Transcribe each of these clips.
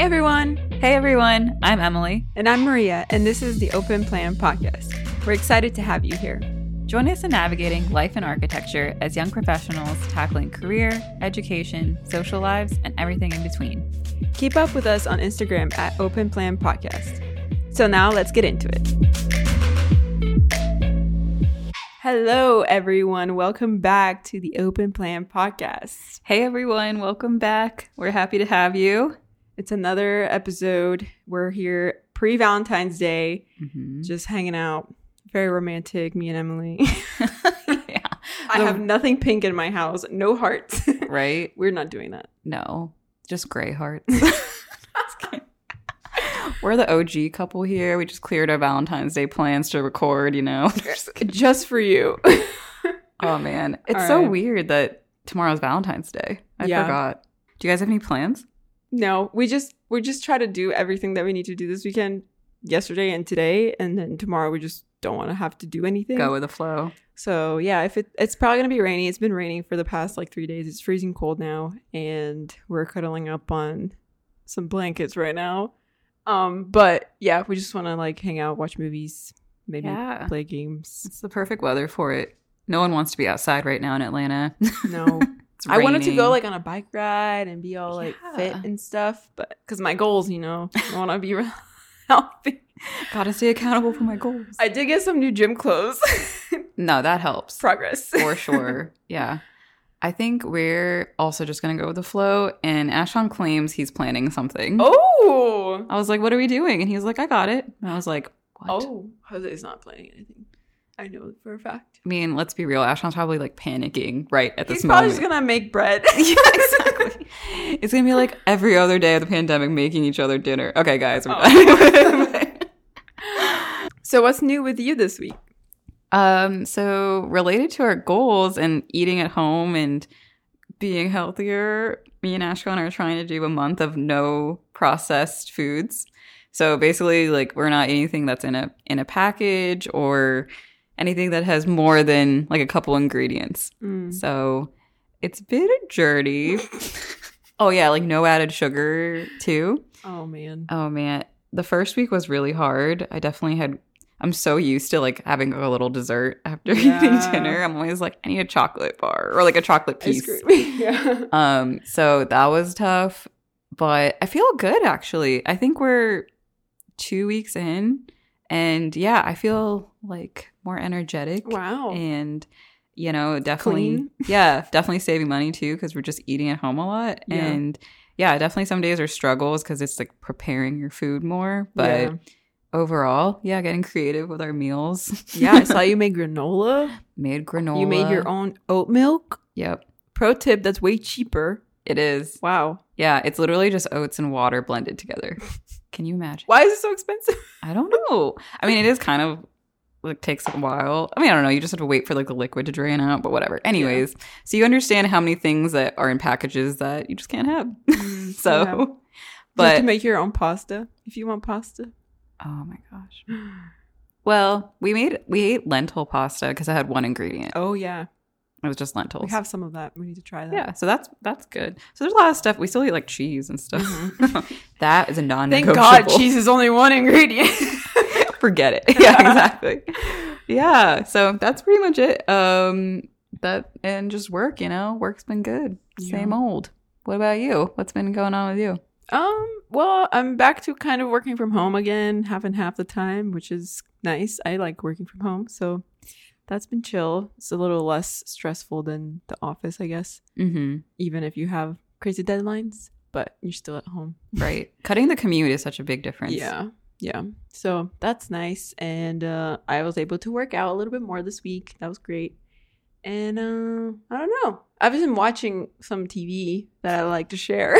Hey everyone! Hey everyone, I'm Emily. And I'm Maria, and this is the Open Plan Podcast. We're excited to have you here. Join us in navigating life and architecture as young professionals tackling career, education, social lives, and everything in between. Keep up with us on Instagram at Open Plan Podcast. So now let's get into it. Hello, everyone. Welcome back to the Open Plan Podcast. Hey everyone, welcome back. We're happy to have you. It's another episode. We're here pre Valentine's Day, Mhm. just hanging out. Very romantic, me and Emily. yeah, I The- have nothing pink in my house, no hearts. right? We're not doing that. No, just gray hearts. We're the OG couple here. We just cleared our Valentine's Day plans to record, you know. Just for you. oh man, it's so weird that tomorrow's Valentine's Day. I Yeah. forgot. Do you guys have any plans? No, we just we just try to do everything that we need to do this weekend, yesterday and today, and then tomorrow we just don't want to have to do anything. Go with the flow. So yeah, if it it's probably gonna be rainy. It's been raining for the past like three days. It's freezing cold now, and we're cuddling up on some blankets right now. Um, but yeah, we just want to like hang out, watch movies, maybe Yeah. play games. It's the perfect weather for it. No one wants to be outside right now in Atlanta. No, I wanted to go like on a bike ride and be all like fit and stuff, but because my goals, you know, I want to be real healthy. gotta stay accountable for my goals. I did get some new gym clothes. no, that helps Progress. for sure. yeah, I think we're also just gonna go with the flow. And Ashon claims he's planning something. Oh. I was like, "What are we doing?" And he was like, "I got it." And I was like, "What?" Oh. Jose's not planning anything. I know for a fact. I mean, let's be real. Ashon's probably like panicking right at this He's probably moment. just gonna make bread. yeah, exactly. It's gonna be like every other day of the pandemic, making each other dinner. Okay, guys, we're Oh. done. so what's new with you this week? um, so related to our goals and eating at home and being healthier, me and Ashkan are trying to do a month of no processed foods. So basically, like we're not eating anything that's in a in a package or anything that has more than like a couple ingredients. Mm. So it's been a journey. oh yeah, like no added sugar too. Oh man. Oh man, the first week was really hard. I definitely had. I'm so used to like having a little dessert after eating dinner. I'm always like, I need a chocolate bar or like a chocolate piece. yeah. Um, so that was tough, but I feel good actually. I think we're two weeks in, and yeah, I feel like more energetic Wow. and you know definitely Clean. yeah definitely saving money too because we're just eating at home a lot Yeah. and yeah definitely some days are struggles because it's like preparing your food more but Yeah. overall yeah getting creative with our meals yeah, I saw you make granola. made granola You made your own oat milk. yep Pro tip: that's way cheaper. it is Wow. yeah it's literally just oats and water blended together can you imagine Why is it so expensive? i don't know i mean it is kind of like takes a while. I mean, I don't know. You just have to wait for like the liquid to drain out, but whatever. Anyways, so you understand how many things that are in packages that you just can't have. Mm, so, Yeah. you have to but make your own pasta if you want pasta. oh my gosh. Well, we made we ate lentil pasta because I had one ingredient. Oh yeah, It was just lentils. we have some of that. We need to try that. yeah, so that's that's good. So there's a lot of stuff. We still eat like cheese and stuff. that is a non-negotiable. God, cheese is only one ingredient. Forget it. Yeah, exactly. yeah, so that's pretty much it. Um, that and just work. You know, work's been good. Same Yeah. old. What about you? What's been going on with you? um, well, I'm back to kind of working from home again, half and half the time, which is nice. I like working from home, so that's been chill. It's a little less stressful than the office, I guess. Mm-hmm. Even if you have crazy deadlines, but you're still at home. Right. Cutting the commute is such a big difference. Yeah. Yeah. So that's nice. And uh, I was able to work out a little bit more this week. That was great. And uh, I don't know. I've been watching some TV that I like to share.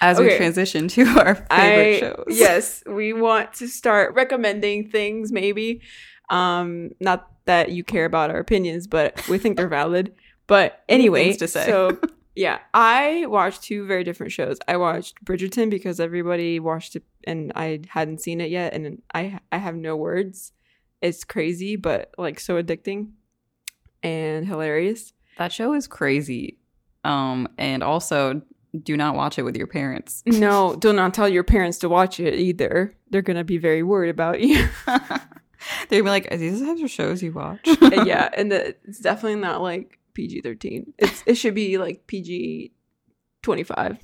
As we transition to our favorite I, shows. Yes, we want to start recommending things maybe. Um, not that you care about our opinions, but we think they're valid. But anyway, to say. so yeah, I watched two very different shows. I watched Bridgerton because everybody watched it and I hadn't seen it yet, and I I have no words. It's crazy, but like so addicting and hilarious. That show is crazy. Um, and also do not watch it with your parents. No, do not tell your parents to watch it either. They're gonna be very worried about you. They'd be like, "Are these the types of shows you watch?" yeah, and the, it's definitely not like PG thirteen. It's it should be like PG twenty five.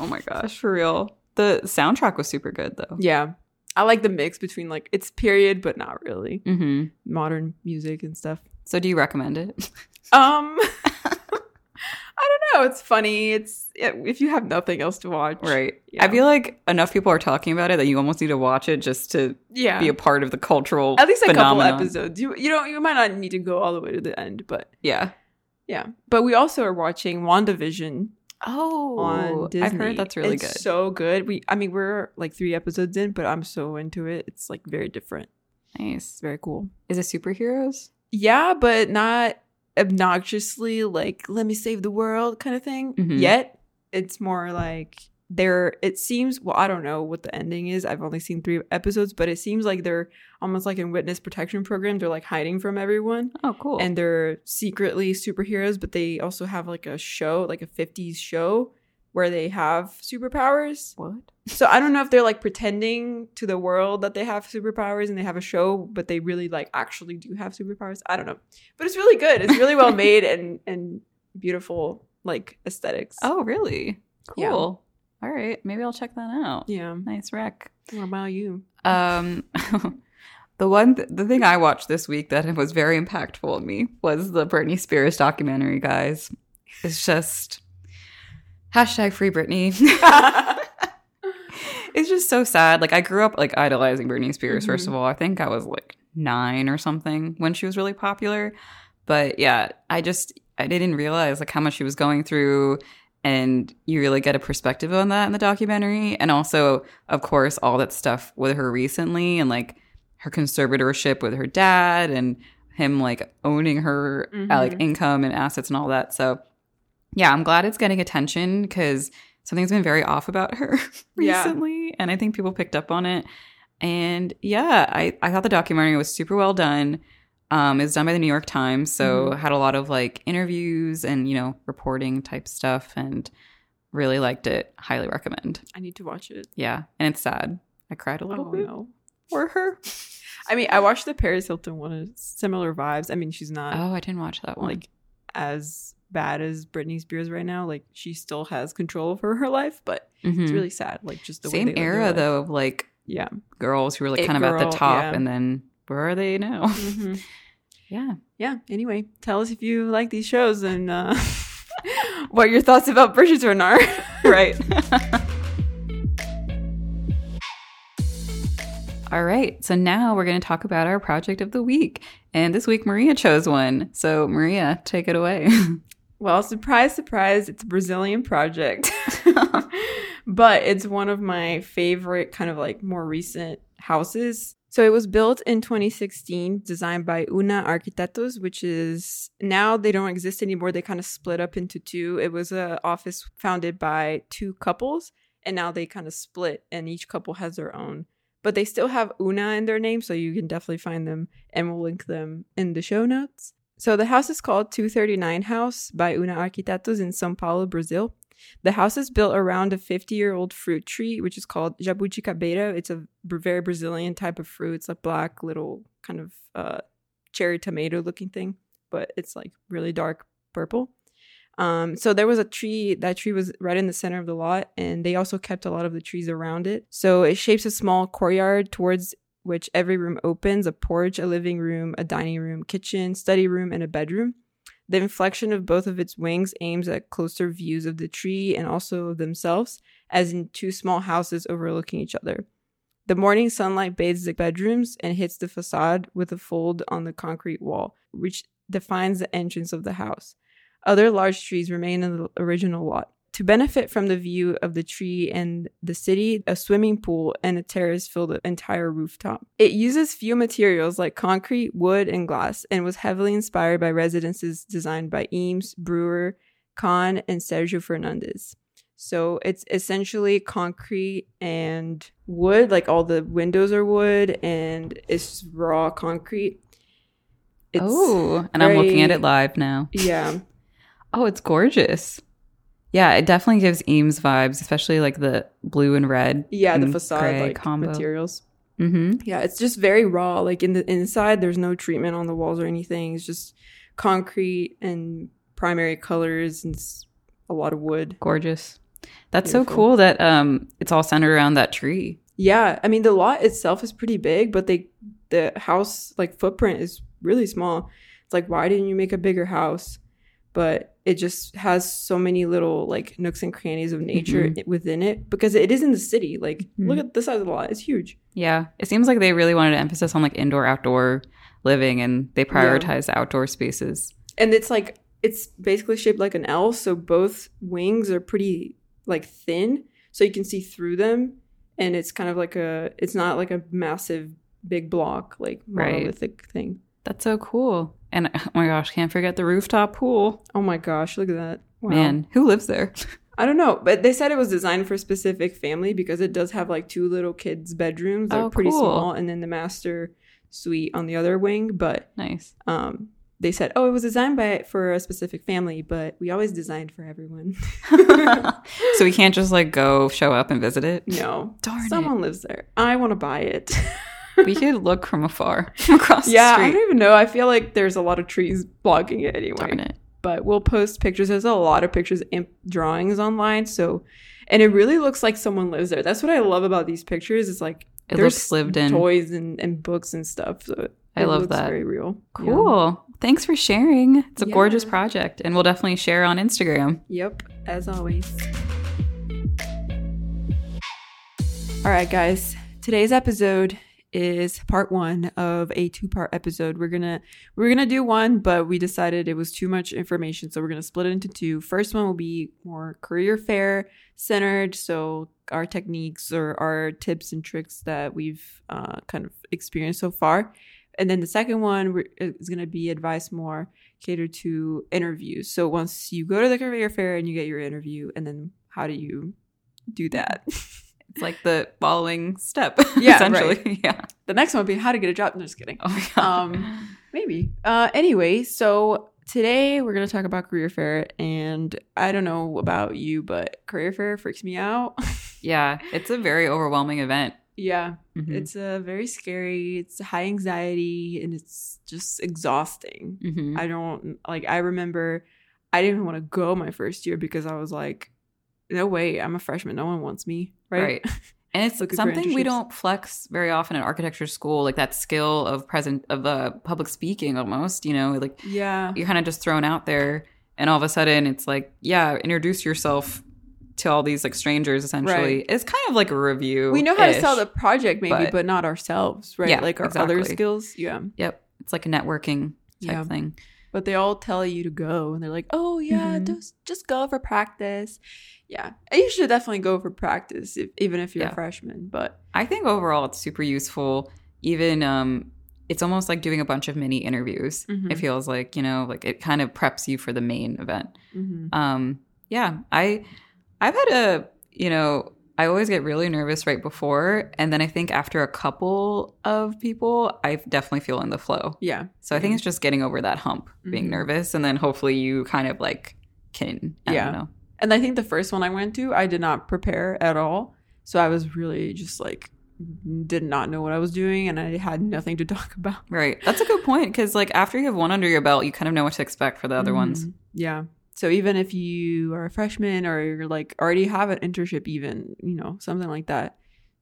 oh my gosh, for real. The soundtrack was super good though. Yeah, I like the mix between like it's period but not really hmm modern music and stuff. So, do you recommend it? Um, I don't know. It's funny. It's if you have nothing else to watch, right. Yeah. I feel like enough people are talking about it that you almost need to watch it just to Yeah, be a part of the cultural. at least a phenomenon. couple episodes. You you don't you might not need to go all the way to the end, but Yeah. yeah. But we also are watching WandaVision Oh, on Disney. I've heard that's really It's good. So good. We I mean we're like three episodes in, but I'm so into it. It's like very different. nice. It's very cool. Is it superheroes? Yeah, but not obnoxiously like let me save the world kind of thing. Mhm. Yet it's more like they're it seems well I don't know what the ending is. I've only seen 3 episodes, but it seems like they're almost like in witness protection program. They're like hiding from everyone Oh, cool. and they're secretly superheroes, but they also have like a show, like a 50s show where they have superpowers. what? So I don't know if they're like pretending to the world that they have superpowers and they have a show, but they really like actually do have superpowers. I don't know. But it's really good. It's really well made and and beautiful like aesthetics. Oh, really? Cool. Yeah. All right, maybe I'll check that out. yeah. Nice rec. What about you? Um, the one, the thing I watched this week that was very impactful on me was the Britney Spears documentary. Guys, it's just hashtag free Britney. it's just so sad. Like I grew up like idolizing Britney Spears. First Mhm. of all, I think I was like nine or something when she was really popular. But yeah, I just I didn't realize like how much she was going through, and you really get a perspective on that in the documentary. And also, of course, all that stuff with her recently, and like her conservatorship with her dad, and him like owning her uh, like Mhm. income and assets and all that. So yeah, I'm glad it's getting attention because something's been very off about her Yeah. recently, and I think people picked up on it. And yeah, I, I thought the documentary was super well done. Um, it was done by the New York Times, so Mhm. had a lot of like interviews and you know reporting type stuff, and really liked it. Highly recommend. I need to watch it. Yeah, and it's sad. I cried a little Oh bit no. for her. I mean, I watched the Paris Hilton one. Similar vibes. I mean, she's not Oh, I didn't watch that one. like as bad as Britney Spears right now. Like she still has control over her life, but it's Mhm. really sad. Like just the way same era though of like Yeah. girls who were like It kind of at the top, yeah. and then where are they now? Mhm. yeah. Yeah. Anyway, tell us if you like these shows and uh, what your thoughts about Bridgerton are. right. All right. So now we're going to talk about our project of the week. And this week, Maria chose one. So, Maria, take it away. Well, surprise, surprise, it's a Brazilian project. but it's one of my favorite kind of like more recent houses. So it was built in 2016, designed by Una Arquitetos, which is now they don't exist anymore. They kind of split up into two. It was a office founded by two couples, and now they kind of split, and each couple has their own. But they still have Una in their name, so you can definitely find them, and we'll link them in the show notes. So the house is called 239 House by Una Arquitetos in São Paulo, Brazil. The house is built around a 50 year old fruit tree, which is called jabuticabeira. It's a very Brazilian type of fruit. It's a black little kind of uh, cherry tomato looking thing, but it's like really dark purple. Um, so there was a tree. That tree was right in the center of the lot, and they also kept a lot of the trees around it. So it shapes a small courtyard towards which every room opens: a porch, a living room, a dining room, kitchen, study room, and a bedroom. The inflection of both of its wings aims at closer views of the tree and also of themselves, as in two small houses overlooking each other. The morning sunlight bathes the bedrooms and hits the facade with a fold on the concrete wall, which defines the entrance of the house. Other large trees remain in the original lot. To benefit from the view of the tree and the city, a swimming pool and a terrace fill the entire rooftop. It uses few materials like concrete, wood, and glass, and was heavily inspired by residences designed by Eames, Breuer, Kahn, and Sergio Fernandes. So it's essentially concrete and wood, like all the windows are wood, and it's raw concrete. oh, and I'm looking at it live now. Yeah. Oh, it's gorgeous. Yeah, it definitely gives Eames vibes, especially like the blue and red. Yeah, the facade like combo. materials. Mm-hmm. Yeah, it's just very raw. Like in the inside, there's no treatment on the walls or anything. It's just concrete and primary colors and a lot of wood. Gorgeous. That's so cool that um it's all centered around that tree. Yeah, I mean the lot itself is pretty big, but they the house like footprint is really small. It's like why didn't you make a bigger house? But it just has so many little like nooks and crannies of nature Mhm. within it because it is in the city. Like Mhm. look at the size of the lot; it's huge. Yeah. It seems like they really wanted to emphasis on like indoor outdoor living and they prioritize outdoor spaces. and it's like it's basically shaped like an L, so both wings are pretty like thin, so you can see through them, and it's kind of like a it's not like a massive big block like Right. monolithic thing. That's so cool. And oh my gosh, can't forget the rooftop pool. Oh my gosh, look at that! Wow. Man, who lives there? I don't know, but they said it was designed for a specific family because it does have like two little kids' bedrooms. They're Oh, pretty cool. small, and then the master suite on the other wing. But nice. um, they said, oh, it was designed by for a specific family, but we always designed for everyone. so we can't just like go show up and visit it. no, Darn someone lives there. I want to buy it. We could look from afar across the yeah, the I don't even know. I feel like there's a lot of trees blocking it anyway. It. but we'll post pictures. There's a lot of pictures and drawings online. So, and it really looks like someone lives there. That's what I love about these pictures. It's like It there's looks lived in. toys and, and books and stuff. So I love looks that. Very real. Cool. Thanks for sharing. It's a gorgeous project, and we'll definitely share on Instagram. Yep. As always. All right, guys. Today's episode is part one of a two-part episode. We're gonna we're gonna do one, but we decided it was too much information, so we're gonna split it into two. First one will be more career fair centered, so our techniques or our tips and tricks that we've uh, kind of experienced so far. And then the second one is going to be advice more catered to interviews. So once you go to the career fair and you get your interview, and then how do you do that? It's like the following step. Yeah, essentially. Yeah. the next one would be how to get a job. I'm just kidding. Oh. Um, maybe. Uh, anyway, so today we're going to talk about career fair, and I don't know about you, but career fair freaks me out. yeah, it's a very overwhelming event. yeah, Mhm. it's uh, very scary. It's high anxiety, and it's just exhausting. Mhm. I don't like. I remember I didn't even want to go my first year because I was like, no way, I'm a freshman. No one wants me, right? Right. And it's something we don't flex very often in architecture school, like that skill of present of uh, public speaking almost, you know, like Yeah. you're kind of just thrown out there and all of a sudden it's like, yeah, introduce yourself to all these like strangers essentially. Right. It's kind of like a review. We know how to sell the project, maybe, but- but, not ourselves, right? Yeah, like our other skills. Yeah. Yep. It's like a networking type Yeah. thing. But they all tell you to go, and they're like, "Oh yeah, Mhm. just just go for practice." Yeah, you should definitely go for practice, if, even if you're Yeah. a freshman. But I think overall it's super useful. Even um it's almost like doing a bunch of mini interviews. Mhm. It feels like, you know, like it kind of preps you for the main event. mhm. Um yeah, I I've had a, you know, I always get really nervous right before and then I think after a couple of people, I definitely feel in the flow. yeah, So I think it's just getting over that hump, being Mhm. nervous and then hopefully you kind of like can I Yeah. don't know. and I think the first one I went to, I did not prepare at all, so I was really just like did not know what I was doing, and I had nothing to talk about. Right. That's a good point because like after you have one under your belt, you kind of know what to expect for the other ones. Mhm. Yeah. So even if you are a freshman or you're like already have an internship, even you know something like that,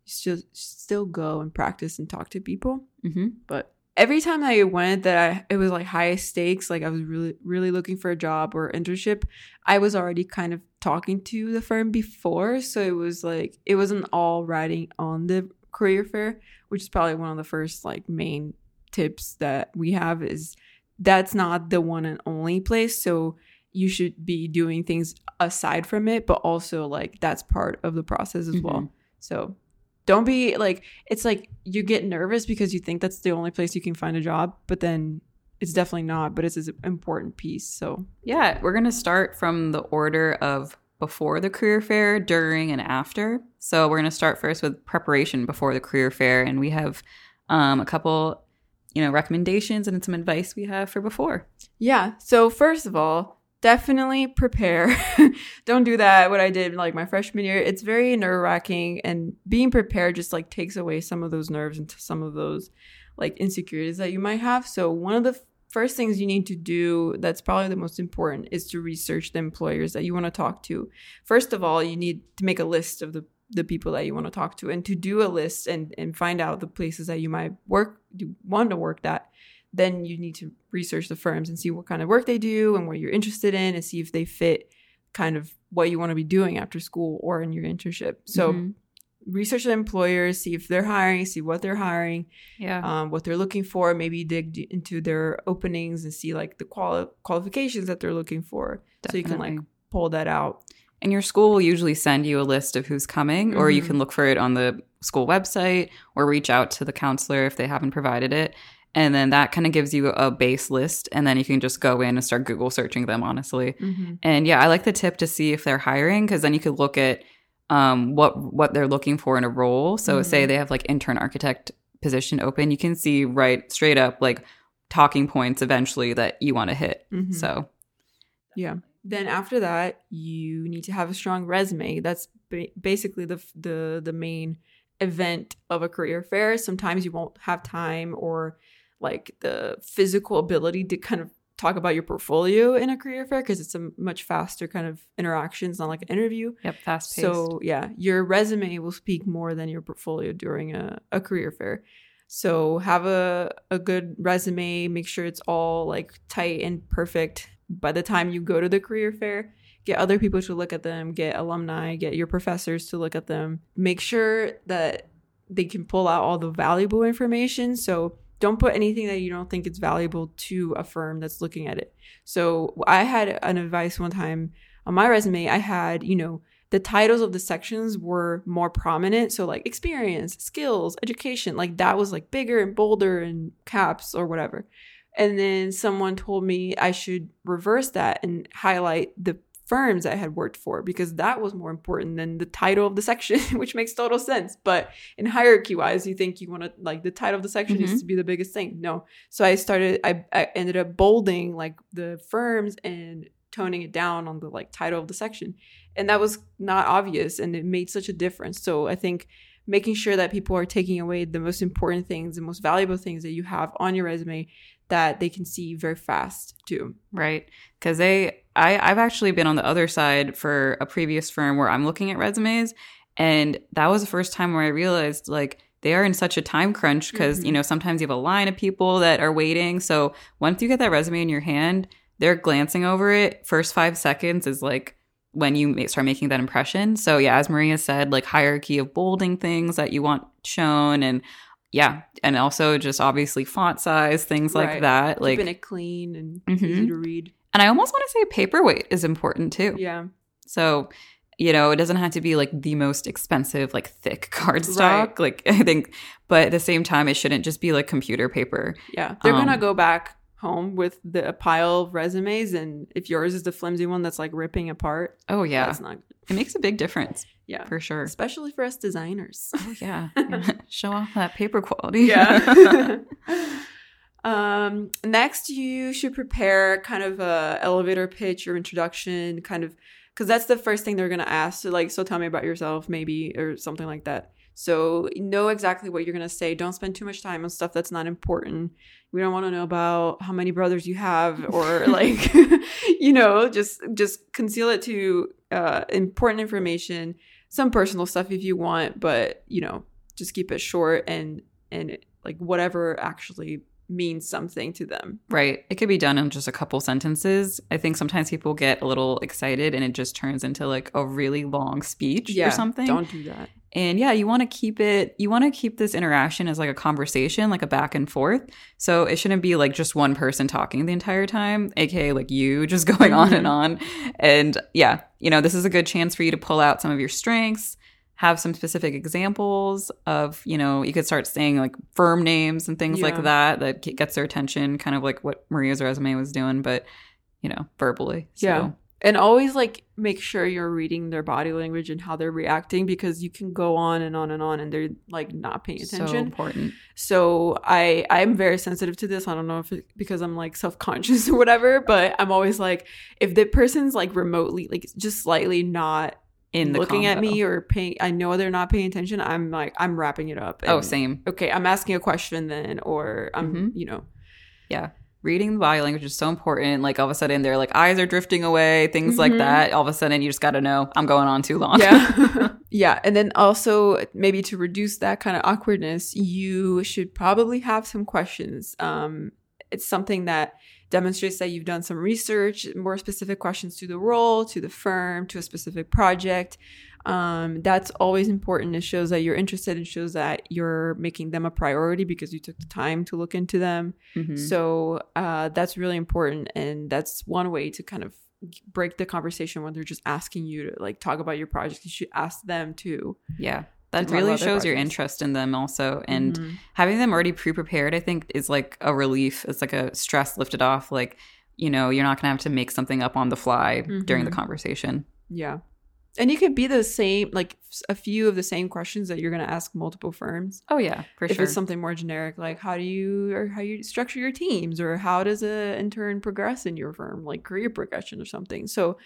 you still still go and practice and talk to people. hmm But every time I went, that I it was like high stakes. Like I was really really looking for a job or internship. I was already kind of talking to the firm before, so it was like it wasn't all riding on the career fair, which is probably one of the first like main tips that we have is that's not the one and only place. So you should be doing things aside from it, but also like that's part of the process as well. Mhm. So don't be like it's like you get nervous because you think that's the only place you can find a job, but then it's definitely not, but it's an important piece. So Yeah, we're going to start from the order of before the career fair, during, and after. So we're going to start first with preparation before the career fair, and we have um, a couple, you know, recommendations and some advice we have for before. yeah. So first of all, definitely prepare. Don't do that. What I did like my freshman year, it's very nerve wracking, and being prepared just like takes away some of those nerves and some of those like insecurities that you might have. So one of the first things you need to do that's probably the most important is to research the employers that you want to talk to. First of all, you need to make a list of the the people that you want to talk to and to do a list and and find out the places that you might work you want to work at then you need to research the firms and see what kind of work they do and what you're interested in and see if they fit kind of what you want to be doing after school or in your internship so mm-hmm. research the employers see if they're hiring see what they're hiring yeah um, what they're looking for maybe dig into their openings and see like the quali- qualifications that they're looking for Definitely. so you can like pull that out and your school will usually send you a list of who's coming, mm-hmm. or you mm-hmm. can look for it on the school website or reach out to the counselor if they haven't provided it. And then that kind of gives you a base list, and then you can just go in and start Google searching them, honestly. Mm-hmm. And yeah, I like the tip to see if they're hiring because then you could look at um, what what they're looking for in a role. So, mm-hmm. say they have like intern architect position open, you can see right straight up like talking points eventually that you want to hit. Mm-hmm. So, yeah. Then after that, you need to have a strong resume. That's ba- basically the the the main event of a career fair. Sometimes you won't have time or like the physical ability to kind of talk about your portfolio in a career fair because it's a much faster kind of interaction. It's not like an interview. Yep, fast paced. So yeah, your resume will speak more than your portfolio during a, a career fair. So have a, a good resume, make sure it's all like tight and perfect by the time you go to the career fair, get other people to look at them, get alumni, get your professors to look at them. Make sure that they can pull out all the valuable information. So don't put anything that you don't think is valuable to a firm that's looking at it. So I had an advice one time on my resume. I had, you know, the titles of the sections were more prominent. So like experience, skills, education, like that was like bigger and bolder and caps or whatever. And then someone told me I should reverse that and highlight the firms I had worked for because that was more important than the title of the section, which makes total sense. But in hierarchy wise, you think you want to like the title of the section mm-hmm. needs to be the biggest thing. No. So I started, I, I ended up bolding like the firms and toning it down on the like title of the section. And that was not obvious and it made such a difference. So I think making sure that people are taking away the most important things, the most valuable things that you have on your resume that they can see very fast too. Right. Because they, I, I've actually been on the other side for a previous firm where I'm looking at resumes. And that was the first time where I realized like they are in such a time crunch because, mm-hmm. you know, sometimes you have a line of people that are waiting. So once you get that resume in your hand, they're glancing over it. First five seconds is like, when you start making that impression. So yeah, as Maria said, like hierarchy of bolding things that you want shown and yeah, and also just obviously font size, things like that. Like keeping it clean and mm-hmm. easy to read. And I almost want to say paperweight is important too. Yeah. So, you know, it doesn't have to be like the most expensive, like thick cardstock. Right. Like I think, but at the same time, it shouldn't just be like computer paper. Yeah, they're um, gonna go back home with the a pile of resumes, and if yours is the flimsy one that's like ripping apart, oh yeah, that's not. It makes a big difference. Yeah, for sure. Especially for us designers. Oh yeah, yeah. show off that paper quality. Yeah. Um, next, you should prepare kind of a elevator pitch or introduction, kind of because that's the first thing they're gonna ask. So like, so tell me about yourself, maybe or something like that. So know exactly what you're gonna say. Don't spend too much time on stuff that's not important. We don't want to know about how many brothers you have or like, you know, just just conceal it to uh, important information, some personal stuff if you want, but you know, just keep it short and and like whatever actually means something to them. Right. It could be done in just a couple sentences. I think sometimes people get a little excited and it just turns into like a really long speech yeah, or something. Don't do that. And yeah, you want to keep it, you want to keep this interaction as like a conversation, like a back and forth. So it shouldn't be like just one person talking the entire time, aka like you just going on and mm-hmm. on. And yeah, you know, this is a good chance for you to pull out some of your strengths, have some specific examples of, you know, you could start saying like firm names and things yeah. like that that gets their attention, kind of like what Maria's resume was doing, but, you know, verbally. So. Yeah And always like make sure you're reading their body language and how they're reacting because you can go on and on and on and they're like not paying attention So important. So I I'm very sensitive to this. I don't know if it, because I'm like self-conscious or whatever, but I'm always like if the person's like remotely like just slightly not In the looking at me or paying I know they're not paying attention, I'm like I'm wrapping it up. Oh, same. Okay, I'm asking a question then or I'm Mhm. you know Yeah. Reading the body language is so important. Like all of a sudden they're like eyes are drifting away, things like Mhm. that. All of a sudden you just gotta know I'm going on too long. Yeah. yeah. And then also maybe to reduce that kind of awkwardness, you should probably have some questions. Um, it's something that demonstrates that you've done some research, more specific questions to the role, to the firm, to a specific project. Um, that's always important. It shows that you're interested. It shows that you're making them a priority because you took the time to look into them. Mhm. So uh, that's really important, and that's one way to kind of break the conversation when they're just asking you to like talk about your project. You should ask them too. yeah. That really shows your interest in them also. And Mhm. having them already pre-prepared i think is like a relief it's like a stress lifted off like you know you're not gonna have to make something up on the fly during the Mhm. conversation yeah, and you could be the same, like a few of the same questions that you're going to ask multiple firms. oh yeah for if sure it's something more generic, like how do you or how you structure your teams, or how does a intern progress in your firm, like career progression or something. So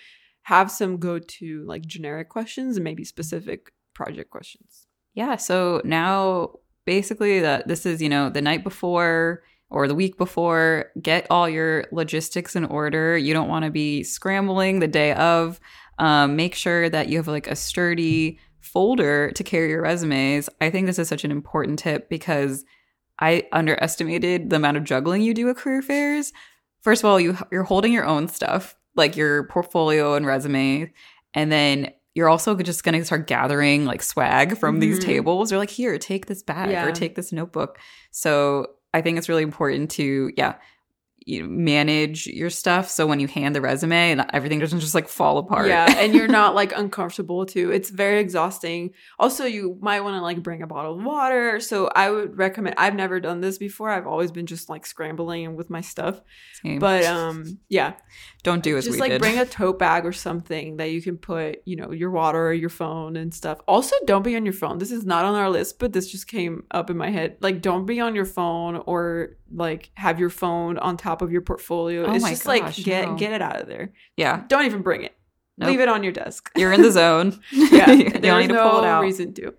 have some go to like generic questions and maybe specific project questions. yeah so now basically that this is you know the night before or the week before get all your logistics in order. You don't want to be scrambling the day of. Um, make sure that you have like a sturdy folder to carry your resumes. I think this is such an important tip because i underestimated the amount of juggling you do at career fairs. First of all you you're holding your own stuff like your portfolio and resume and then you're also just going to start gathering like swag from these Mhm. tables or like here take this bag Yeah. or take this notebook so i think it's really important to yeah you know, manage your stuff so when you hand the resume and everything doesn't just like fall apart Yeah, and you're not like uncomfortable too. It's very exhausting. Also, you might want to like bring a bottle of water. So I would recommend. I've never done this before. I've always been just like scrambling with my stuff. Same. But um, yeah, don't do as just like did bring a tote bag or something that you can put, you know, your water or your phone and stuff. Also, don't be on your phone. This is not on our list, but this just came up in my head. Like, don't be on your phone or like have your phone on top of your portfolio. Oh it's just like get no. get it out of there. yeah Don't even bring it. Nope. Leave it on your desk. you're in the zone yeah, you don't need to pull it out reason to.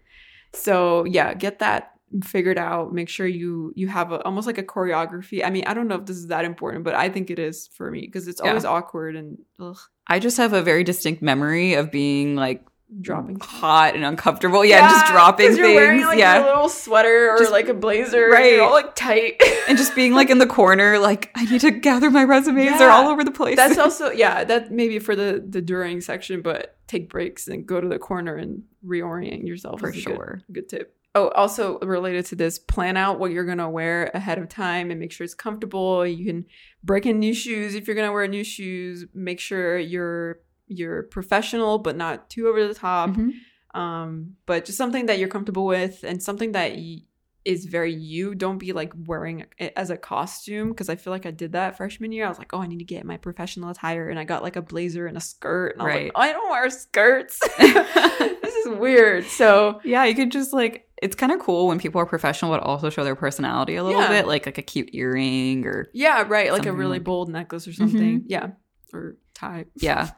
So yeah, get that figured out. Make sure you you have a, almost like a choreography. I mean, I don't know if this is that important, but I think it is for me because it's Yeah. always awkward and ugh, i just have a very distinct memory of being like dropping. hot and uncomfortable yeah, and just dropping things You're wearing like yeah your little sweater or Just- like a blazer, right? all like tight. and just being like in the corner like i need to gather my resumes they're all over the place That's also yeah. That maybe for the the during section, but take breaks and go to the corner and reorient yourself for a good- sure good tip. Oh, also related to this, plan out what you're gonna wear ahead of time and make sure it's comfortable. You can break in new shoes if you're gonna wear new shoes. Make sure you're you're professional but not too over the top. Mhm. Um, but just something that you're comfortable with and something that y- is very you. Don't be like wearing it as a costume because I feel like I did that freshman year. I was like, oh, I need to get my professional attire, and I got like a blazer and a skirt, and I was Right. like, oh, I don't wear skirts. this is weird. So Yeah, you could just like it's kind of cool when people are professional but also show their personality a little Yeah. bit, like like a cute earring or yeah, right, like a really like- bold necklace or something. Yeah, or tie. yeah.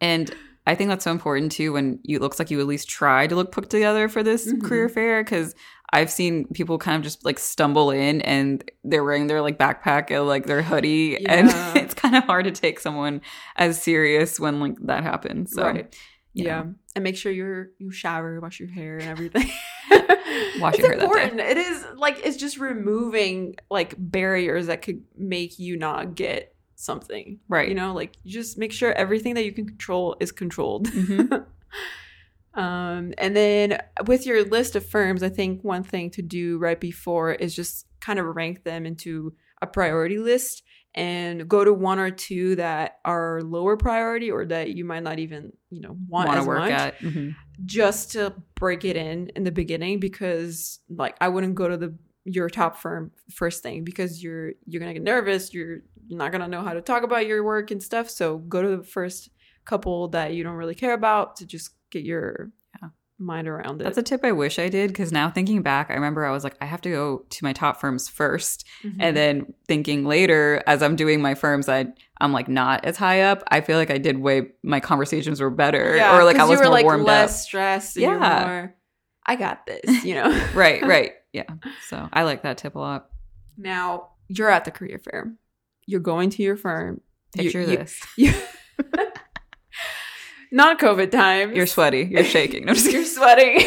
And I think that's so important too when you it looks like you at least try to look put together for this Mhm. career fair because I've seen people kind of just like stumble in and they're wearing their like backpack and like their hoodie and it's kind of hard to take someone as serious when like that happens. So right. you Yeah. and make sure you're you shower, wash your hair, and everything. Wash it's your hair that day. important. It is like it's just removing like barriers that could make you not get something. Right. You know, like you just make sure everything that you can control is controlled. Mhm. um, and then with your list of firms, I think one thing to do right before is just kind of rank them into a priority list and go to one or two that are lower priority or that you might not even you know want as to work much at. Mhm. just to break it in in the beginning because like I wouldn't go to the your top firm first thing because you're you're gonna get nervous you're not gonna know how to talk about your work and stuff so go to the first couple that you don't really care about to just get your Yeah. mind around it. That's a tip I wish I did because now thinking back, I remember I was like, I have to go to my top firms 1st Mhm. And then thinking later, as I'm doing my firms, I I'm like not as high up. I feel like I did way my conversations were better, or like I was you were more like warmed less up. stressed. Yeah, Yeah. more, I got this. You know, Right, right, yeah. So I like that tip a lot. Now you're at the career fair. You're going to your firm. Picture you- this: you- not COVID time. you're sweaty, you're shaking. No, just you're sweating.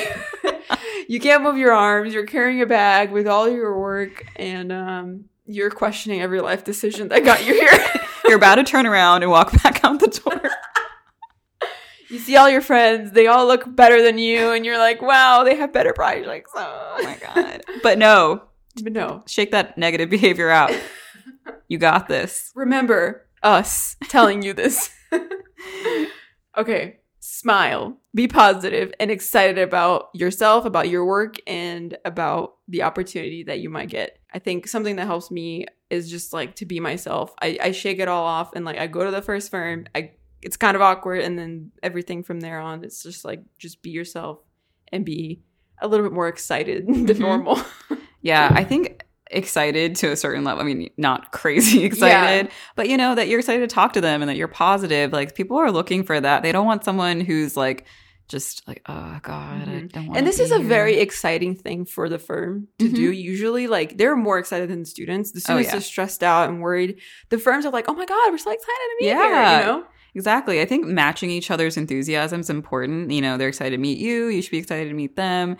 you can't move your arms. You're carrying a bag with all your work, and um, you're questioning every life decision that got you here. You're about to turn around and walk back out the door. you see all your friends; they all look better than you, and you're like, "Wow, they have better projects." Oh my god! But no, But no, shake that negative behavior out. You got this. remember us telling you this. okay, smile, be positive, and excited about yourself, about your work, and about the opportunity that you might get. I think something that helps me is just like to be myself. I, I shake it all off and like I go to the first firm. I it's kind of awkward, and then everything from there on, it's just like just be yourself and be a little bit more excited than Mhm. normal. Yeah, I think excited to a certain level. I mean, not crazy excited, but you know that you're excited to talk to them and that you're positive. Like people are looking for that. They don't want someone who's like just like, oh god, I Mhm. don't want. To. And this is a very exciting thing for the firm to Mhm. do usually like they're more excited than the students the Oh, students yeah. are stressed out and worried the firms are like oh my god we're so excited to here Yeah. you know exactly. I think matching each other's enthusiasm is important. You know, they're excited to meet you. You should be excited to meet them.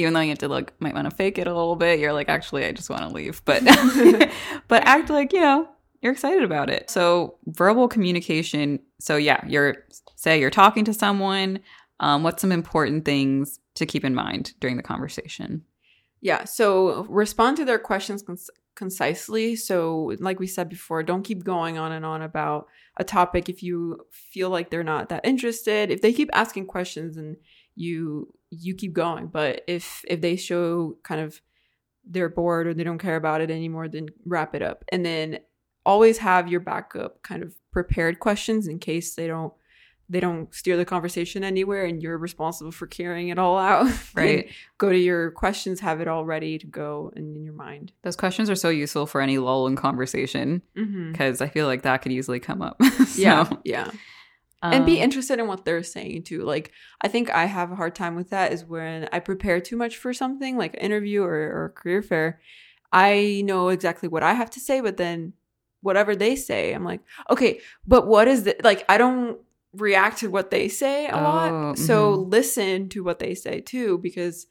Even though you have to like might want to fake it a little bit, you're like, actually, I just want to leave. But but act like you know you're excited about it. So verbal communication. So yeah, you're say you're talking to someone. Um, what's some important things to keep in mind during the conversation? yeah so respond to their questions cons- concisely so like we said before don't keep going on and on about a topic if you feel like they're not that interested if they keep asking questions and you you keep going but if if they show kind of they're bored or they don't care about it anymore then wrap it up and then always have your backup kind of prepared questions in case they don't they don't steer the conversation anywhere and you're responsible for carrying it all out Right. go to your questions have it all ready to go and in your mind Those questions are so useful for any lull in conversation mm-hmm. because I feel like that could easily come up. So, yeah yeah and be um, interested in what they're saying too. Like I think I have a hard time with that is when I prepare too much for something like an interview or, or a career fair. I know exactly what I have to say, but then whatever they say, I'm like, okay, but what is it? Like I don't react to what they say a Oh, lot. So listen to what they say too, because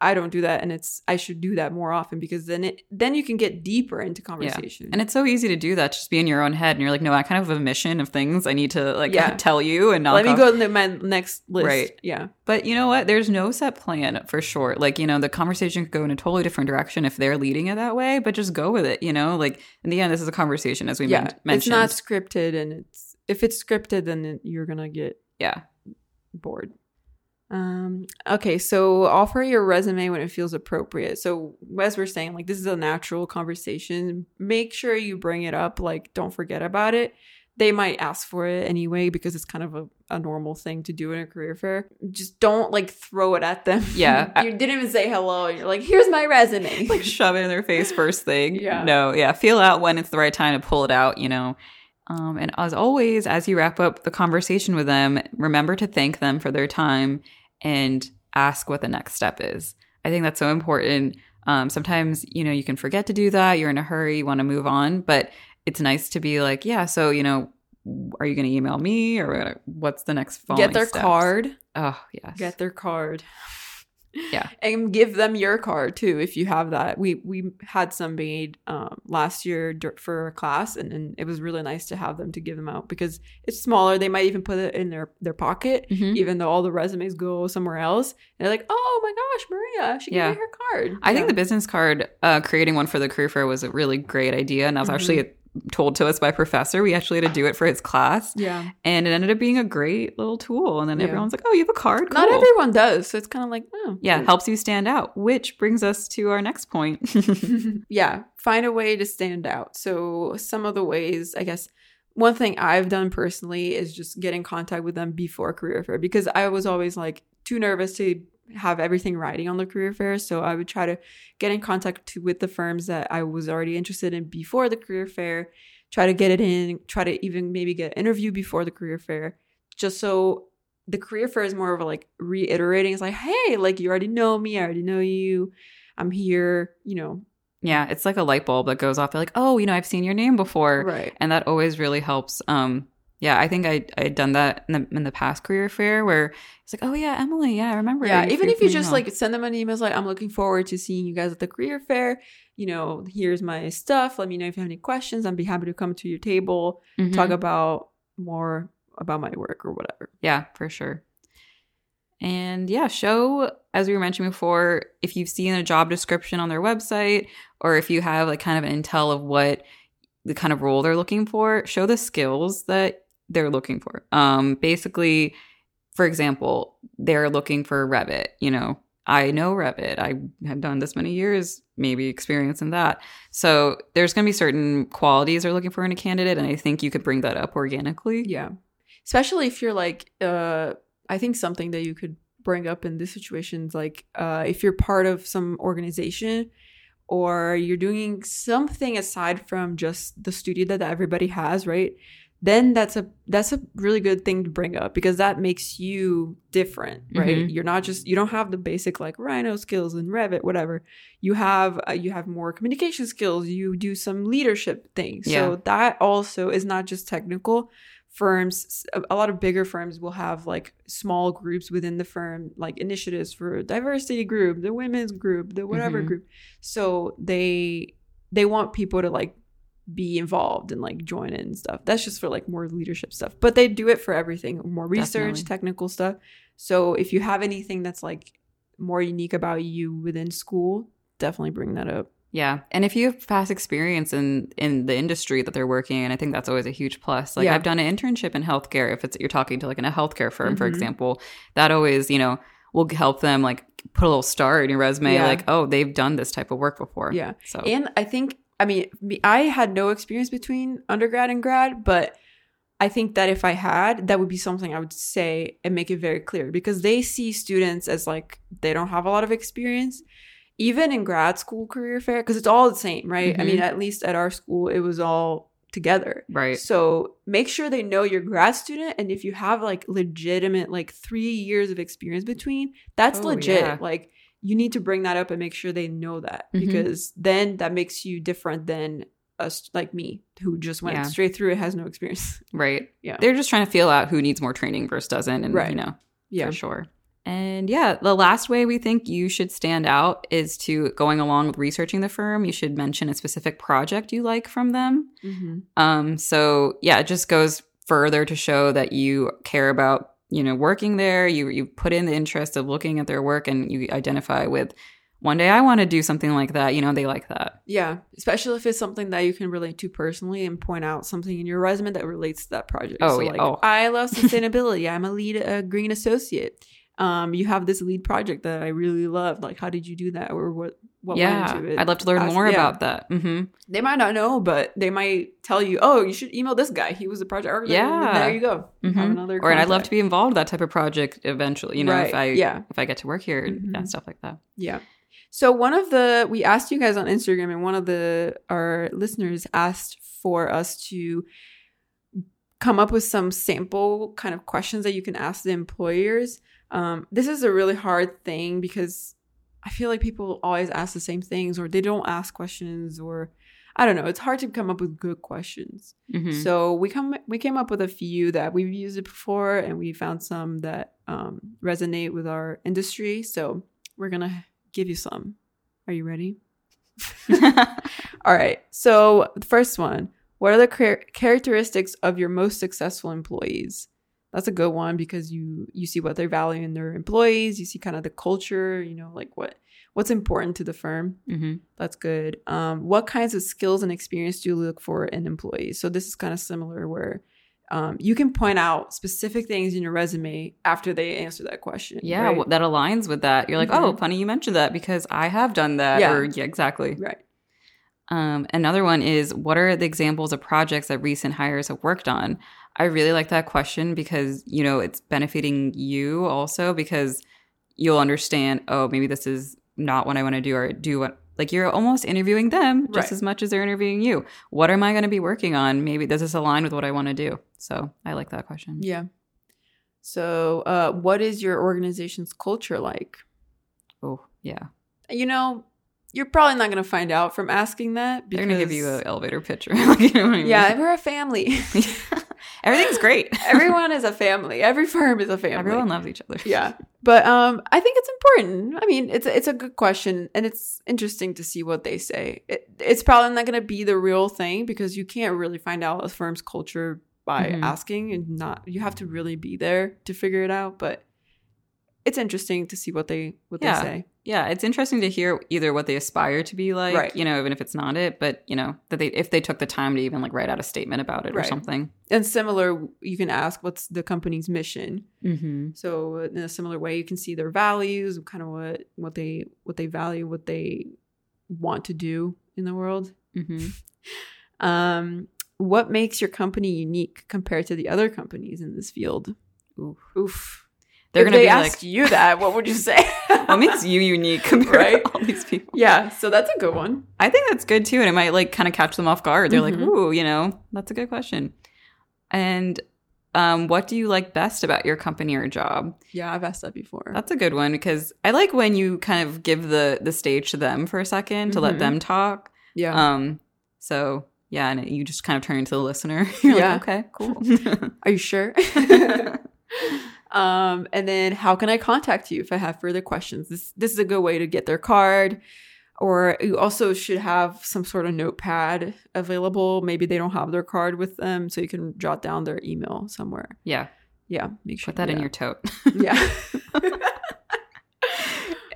I don't do that and it's I should do that more often because then it then you can get deeper into conversation. And it's so easy to do that, just be in your own head, and you're like, no, I kind of have a mission of things I need to like Yeah. tell you and not. let me go to my next list. Right. Yeah. But you know what? There's no set plan for sure. Like you know, the conversation could go in a totally different direction if they're leading it that way. But just go with it. You know, like in the end, this is a conversation, as we yeah, men- it's not scripted, and it's if it's scripted, then you're gonna get yeah, bored. Um. Okay, so offer your resume when it feels appropriate. So as we're saying, like this is a natural conversation. Make sure you bring it up. Like, don't forget about it. They might ask for it anyway because it's kind of a, a normal thing to do in a career fair. Just don't like throw it at them. Yeah. you didn't even say hello. You're like, here's my resume. like shove it in their face first thing. Yeah. No, yeah. Feel out when it's the right time to pull it out, you know. Um, and as always, as you wrap up the conversation with them, remember to thank them for their time and ask what the next step is. I think that's so important. Um, sometimes, you know, you can forget to do that. You're in a hurry, you want to move on, but it's nice to be like, yeah, so, you know, are you going to email me or what's the next following Get their steps? card. Oh, yes. get their card. Yeah. and give them your card too if you have that. We we had some made um, last year for a class, and, and it was really nice to have them to give them out because it's smaller. They might even put it in their their pocket, Mhm. even though all the resumes go somewhere else. And they're like, "Oh my gosh, Maria, she Yeah. gave me her card." I think the business card, uh, creating one for the career fair was a really great idea. And that was Mhm. actually told to us by a professor. We actually had to do it for his class. yeah, And it ended up being a great little tool. And then Yeah. everyone's like, oh, you have a card? not everyone does, so it's kind of like, oh, Yeah, helps you stand out, which brings us to our next point. yeah, find a way to stand out. So some of the ways, I guess, one thing I've done personally is just get in contact with them before career fair because I was always like too nervous to have everything writing on the career fair. So I would try to get in contact to, with the firms that I was already interested in before the career fair, try to get it in, try to even maybe get an interview before the career fair, just so the career fair is more of a like reiterating. It's like, hey, like you already know me, I already know you, I'm here, you know. Yeah, it's like a light bulb that goes off. They're like, oh, you know, I've seen your name before, Right. and that always really helps. Um, yeah, I think I I had done that in the in the past career fair where it's like, oh yeah, Emily, yeah, I remember. Yeah, even if you just email." like send them an email, like I'm looking forward to seeing you guys at the career fair. You know, here's my stuff. Let me know if you have any questions. I'd be happy to come to your table, Mhm. talk about more about my work or whatever. Yeah, for sure. And yeah, show, as we were mentioning before, if you've seen a job description on their website or if you have like kind of an intel of what the kind of role they're looking for, show the skills that they're looking for. Um, basically, for example, they're looking for Revit. You know, I know Revit. I have done this many years, maybe experience in that. So there's going to be certain qualities they're looking for in a candidate, and I think you could bring that up organically. Yeah. Especially if you're like, uh, I think something that you could bring up in this situation is like, uh, if you're part of some organization or you're doing something aside from just the studio that everybody has, right? Then that's a that's a really good thing to bring up because that makes you different, right? Mhm. You're not just you don't have the basic like Rhino skills and Revit, whatever. You have uh, you have more communication skills. You do some leadership things. Yeah. So that also is not just technical, firms a lot of bigger firms will have like small groups within the firm like initiatives for diversity group the women's group the whatever Mhm. group so they they want people to like be involved and like join in and stuff that's just for like more leadership stuff but they do it for everything more research Definitely. technical stuff so if you have anything that's like more unique about you within school definitely bring that up Yeah, and if you have past experience in in the industry that they're working in, I think that's always a huge plus. Like Yeah. I've done an internship in healthcare. If it's you're talking to like in a healthcare firm, for Mhm. example, that always you know will help them like put a little star in your resume. Yeah. Like oh, they've done this type of work before. Yeah. So And I think, I mean, I had no experience between undergrad and grad, but I think that if I had, that would be something I would say and make it very clear because they see students as like they don't have a lot of experience. Even in grad school career fair, because it's all the same, right? I mean, mm-hmm. at least at our school, it was all together. right. So make sure they know you're grad student, and if you have like legitimate like three years of experience between, that's Oh, legit. yeah. Like you need to bring that up and make sure they know that Mhm. because then that makes you different than us like me who just went Yeah. straight through it has no experience. Right. Yeah. They're just trying to feel out who needs more training versus doesn't, and Right. you know Yeah. for sure. And yeah, the last way we think you should stand out is to going along with researching the firm. You should mention a specific project you like from them. Mm-hmm. Um, so yeah, it just goes further to show that you care about, you know, working there. You you put in the interest of looking at their work and you identify with one day I want to do something like that. You know, they like that. Yeah, especially if it's something that you can relate to personally and point out something in your resume that relates to that project. Oh, so yeah. like, Oh. I love sustainability. I'm a LEED a green associate. Um, you have this LEED project that I really love. Like, how did you do that, or what? What yeah, went into it? I'd love to learn Ask- more yeah. about that. hmm They might not know, but they might tell you, "Oh, you should email this guy. He was the project architect." Yeah. there you go. You have another. Or and I'd love to be involved in that type of project eventually. You know, if I yeah. if I get to work here Mhm. and stuff like that. Yeah. So one of the we asked you guys on Instagram and one of the our listeners asked for us to come up with some sample kind of questions that you can ask the employers. Um, this is a really hard thing because I feel like people always ask the same things or they don't ask questions or I don't know. It's hard to come up with good questions. Mhm. So we come we came up with a few that we've used it before, and we found some that um, resonate with our industry. So we're gonna give you some. Are you ready? All right. So the first one: What are the char- characteristics of your most successful employees? That's a good one because you you see what they value in their employees. You see kind of the culture. You know, like what what's important to the firm. Mhm. That's good. Um, what kinds of skills and experience do you look for in employees? So this is kind of similar where um, you can point out specific things in your resume after they answer that question. Yeah, right? well, that aligns with that. You're like, oh, Mhm. funny you mentioned that because I have done that. Yeah. Or yeah, exactly. right. Um, another one is what are the examples of projects that recent hires have worked on? I really like that question because, you know, it's benefiting you also because you'll understand, oh, maybe this is not what I want to do or do what like you're almost interviewing them just Right. as much as they're interviewing you. What am I going to be working on? Maybe does this align with what I want to do? So I like that question. Yeah. So, uh, what is your organization's culture like? Oh, yeah. You know, you're probably not going to find out from asking that. They're going to give you an elevator picture. Like, you know I mean? Yeah, we're a family. Everything's great. Everyone is a family. Every firm is a family. Everyone loves each other. yeah but um i think it's important i mean it's it's a good question and it's interesting to see what they say it, it's probably not going to be the real thing because you can't really find out a firm's culture by Mhm. asking and not you have to really be there to figure it out but it's interesting to see what they what Yeah. they say Yeah, it's interesting to hear either what they aspire to be like, Right. you know, even if it's not it, but you know, that they if they took the time to even like write out a statement about it or something. and similar you can ask what's the company's mission Mm-hmm. so in a similar way you can see their values kind of what what they what they value what they want to do in the world Mm-hmm. Um, what makes your company unique compared to the other companies in this field? Oof. Oof. They're if gonna they be asked like, you that, what would you say? what makes you unique compared Right? to all these people? Yeah, so that's a good one. I think that's good too, and it might like kind of catch them off guard. They're Mhm. like, "Ooh, you know, that's a good question." And um, what do you like best about your company or job? Yeah, I've asked that before. That's a good one because I like when you kind of give the the stage to them for a second to Mhm. let them talk. yeah. Um, so yeah, and you just kind of turn into the listener. You're Yeah. like, okay, cool. Are you sure? Um, and then how can I contact you if I have further questions? This this is a good way to get their card. Or you also should have some sort of notepad available. Maybe they don't have their card with them, so you can jot down their email somewhere. yeah, Yeah, make sure put that in your tote. Yeah.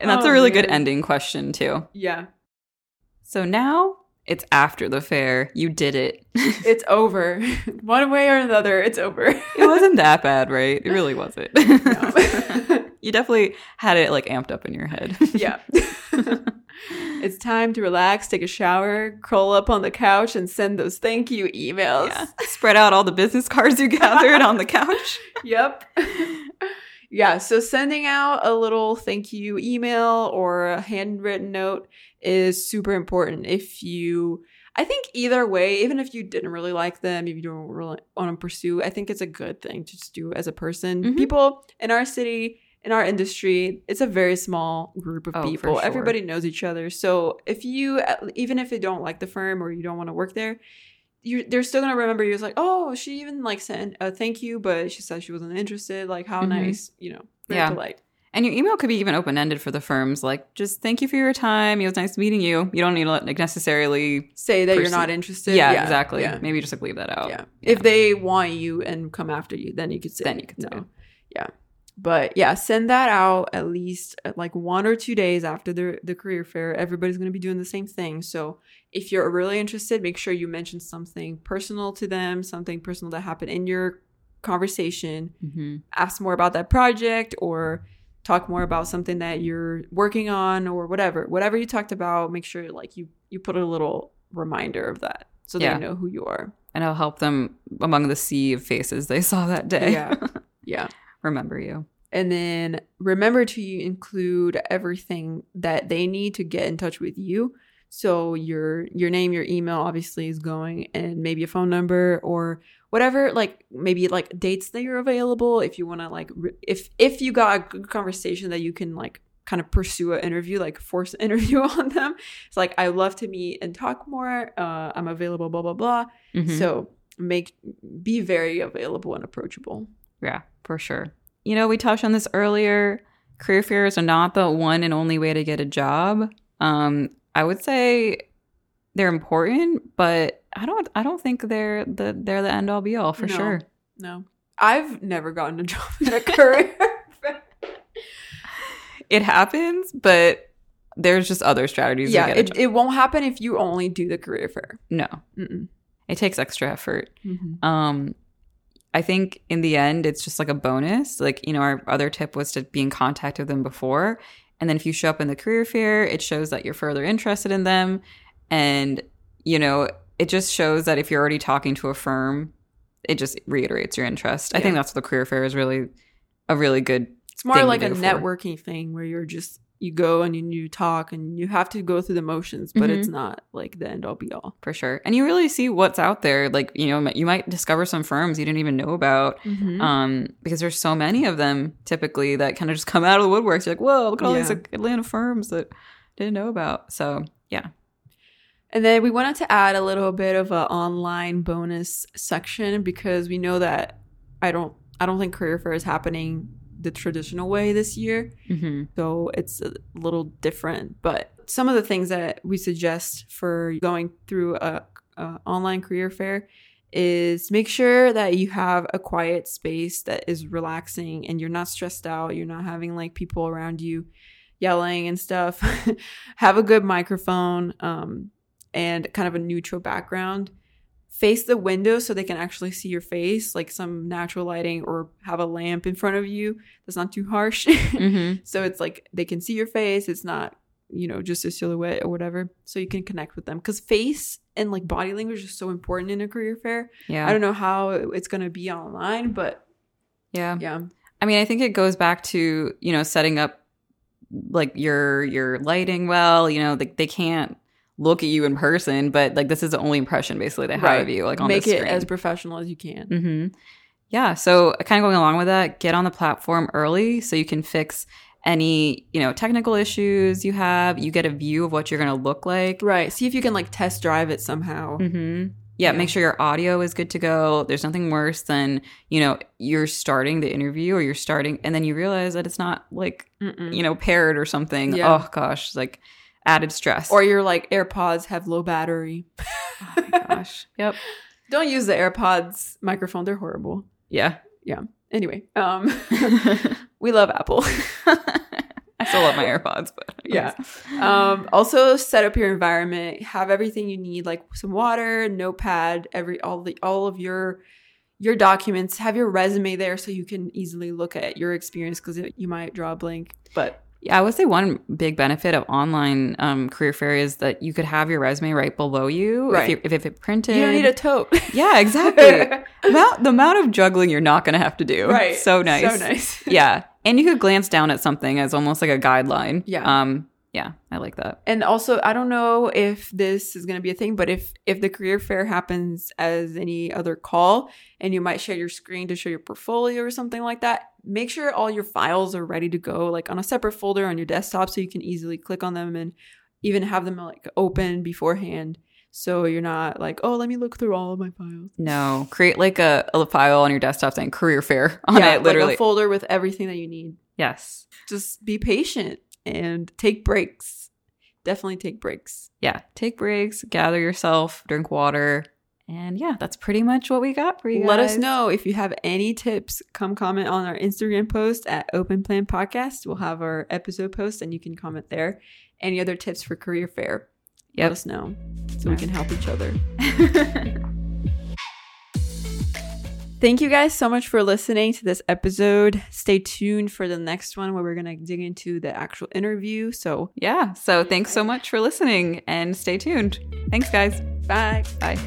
and that's Oh, a really good ending question too. yeah. So now it's after the fair. You did it. It's over. One way or another, it's over. it wasn't that bad, right? It really wasn't. No. you definitely had it like amped up in your head. yeah. it's time to relax, take a shower, curl up on the couch, and send those thank you emails. yeah. Spread out all the business cards you gathered on the couch. Yep. yeah. So sending out a little thank you email or a handwritten note is super important. If you, I think either way, even if you didn't really like them, if you don't really want to pursue, I think it's a good thing to just do as a person. Mhm. People in our city, in our industry, it's a very small group of Oh, people. sure. Everybody knows each other. So if you, even if you don't like the firm or you don't want to work there, you're, they're still gonna remember you as like, oh, she even like sent a thank you, but she said she wasn't interested. Like, how Mhm. nice, you know, very Yeah. polite. And your email could be even open ended for the firms. Like, just thank you for your time. It was nice meeting you. You don't need to like, necessarily. Say that you're not interested. Yeah, exactly. Yeah. Maybe just like leave that out. yeah. If they want you and come after you, then you could say Then you could say no. it. Yeah. But yeah, send that out at least uh, like one or two days after the the career fair. Everybody's going to be doing the same thing. So if you're really interested, make sure you mention something personal to them, something personal that happened in your conversation. hmm Ask more about that project or talk more about something that you're working on or whatever. Whatever you talked about, make sure like you you put a little reminder of that so Yeah. they know who you are. And i'll help them among the sea of faces they saw that day. Yeah. Yeah. Remember you. And then remember to include everything that they need to get in touch with you. So your your name, your email obviously is going and maybe a phone number or whatever like maybe like dates that you're available if you want to like re- if if you got a good conversation that you can like kind of pursue an interview like force an interview on them. It's like I love to meet and talk more. Uh I'm available blah blah blah. Mhm. So make be very available and approachable. Yeah, for sure. You know, we touched on this earlier. Career fairs are not the one and only way to get a job. Um, I would say they're important, but I don't I don't think they're the they're the end all be all for No. sure. No. I've never gotten a job in a career. It happens, but there's just other strategies yeah, to get it, it won't happen if you only do the career fair. no, Mm-mm. it takes extra effort. Mm-hmm. Um, I think in the end, it's just like a bonus. Like, you know, our other tip was to be in contact with them before. And then if you show up in the career fair, it shows that you're further interested in them. And you know, it just shows that if you're already talking to a firm, it just reiterates your interest. I think that's what the career fair is really a really good. It's more like a for. networking thing where you're just you go and you, you talk and you have to go through the motions, but Mhm. it's not like the end all be all. For sure. And you really see what's out there. Like, you know, you might discover some firms you didn't even know about. Mm-hmm. um, because there's so many of them typically that kind of just come out of the woodworks. You're like, whoa, look at all these like, Atlanta firms that didn't know about. So yeah, And then we wanted to add a little bit of an online bonus section because we know that I don't I don't think career fair is happening the traditional way this year. mm-hmm. So it's a little different. But some of the things that we suggest for going through a, a online career fair is make sure that you have a quiet space that is relaxing and you're not stressed out. You're not having like people around you yelling and stuff. have a good microphone um, and kind of a neutral background. Face the window so they can actually see your face, like some natural lighting, or have a lamp in front of you that's not too harsh. Mm-hmm. So it's like they can see your face. It's not, you know, just a silhouette or whatever. So you can connect with them because face and like body language is so important in a career fair. yeah, I don't know how it's going to be online, but yeah. yeah. I mean, I think it goes back to you know setting up like your your lighting well. You know, like they can't look at you in person, but like this is the only impression basically they have Right. of you, like on Make it screen. as professional as you can. Mm-hmm. Yeah. So kind of going along with that, get on the platform early so you can fix any, you know, technical issues you have. You get a view of what you're going to look like. Right. See if you can like test drive it somehow. hmm Yeah, Yeah. Make sure your audio is good to go. There's nothing worse than, you know, you're starting the interview or you're starting and then you realize that it's not like, Mm-mm. you know, paired or something. Yeah. Oh gosh, like added stress. Or your like AirPods have low battery. oh my gosh. Yep. Don't use the AirPods microphone. They're horrible. Yeah. Yeah. Anyway, um, we love Apple. I still love my AirPods, but Yeah. um, also set up your environment have everything you need like some water notepad every all the all of your your documents have your resume there so you can easily look at your experience because you might draw a blank but I would say one big benefit of online um, career fair is that you could have your resume right below you. Right. If, you, if, if it printed. you don't need a tote Yeah, exactly. the amount of juggling you're not going to have to do. right So nice. so nice yeah. And you could glance down at something as almost like a guideline. Yeah. Um, yeah, I like that. and also i don't know if this is going to be a thing but if if the career fair happens as any other call and you might share your screen to show your portfolio or something like that make sure all your files are ready to go like on a separate folder on your desktop so you can easily click on them and even have them like open beforehand so you're not like oh let me look through all of my files No, create like a, a file on your desktop saying career fair on yeah it, literally. like a folder with everything that you need yes. just be patient and take breaks definitely take breaks Yeah. Take breaks, gather yourself, drink water. And yeah, that's pretty much what we got for you Let us know if you have any tips. Come comment on our Instagram post at Open Plan Podcast. We'll have our episode post and you can comment there. Any other tips for career fair? Yep. Let us know so we can help each other. Thank you guys so much for listening to this episode. Stay tuned for the next one where we're going to dig into the actual interview. So, yeah. So thanks so much for listening and stay tuned. Thanks, guys. bye. Bye.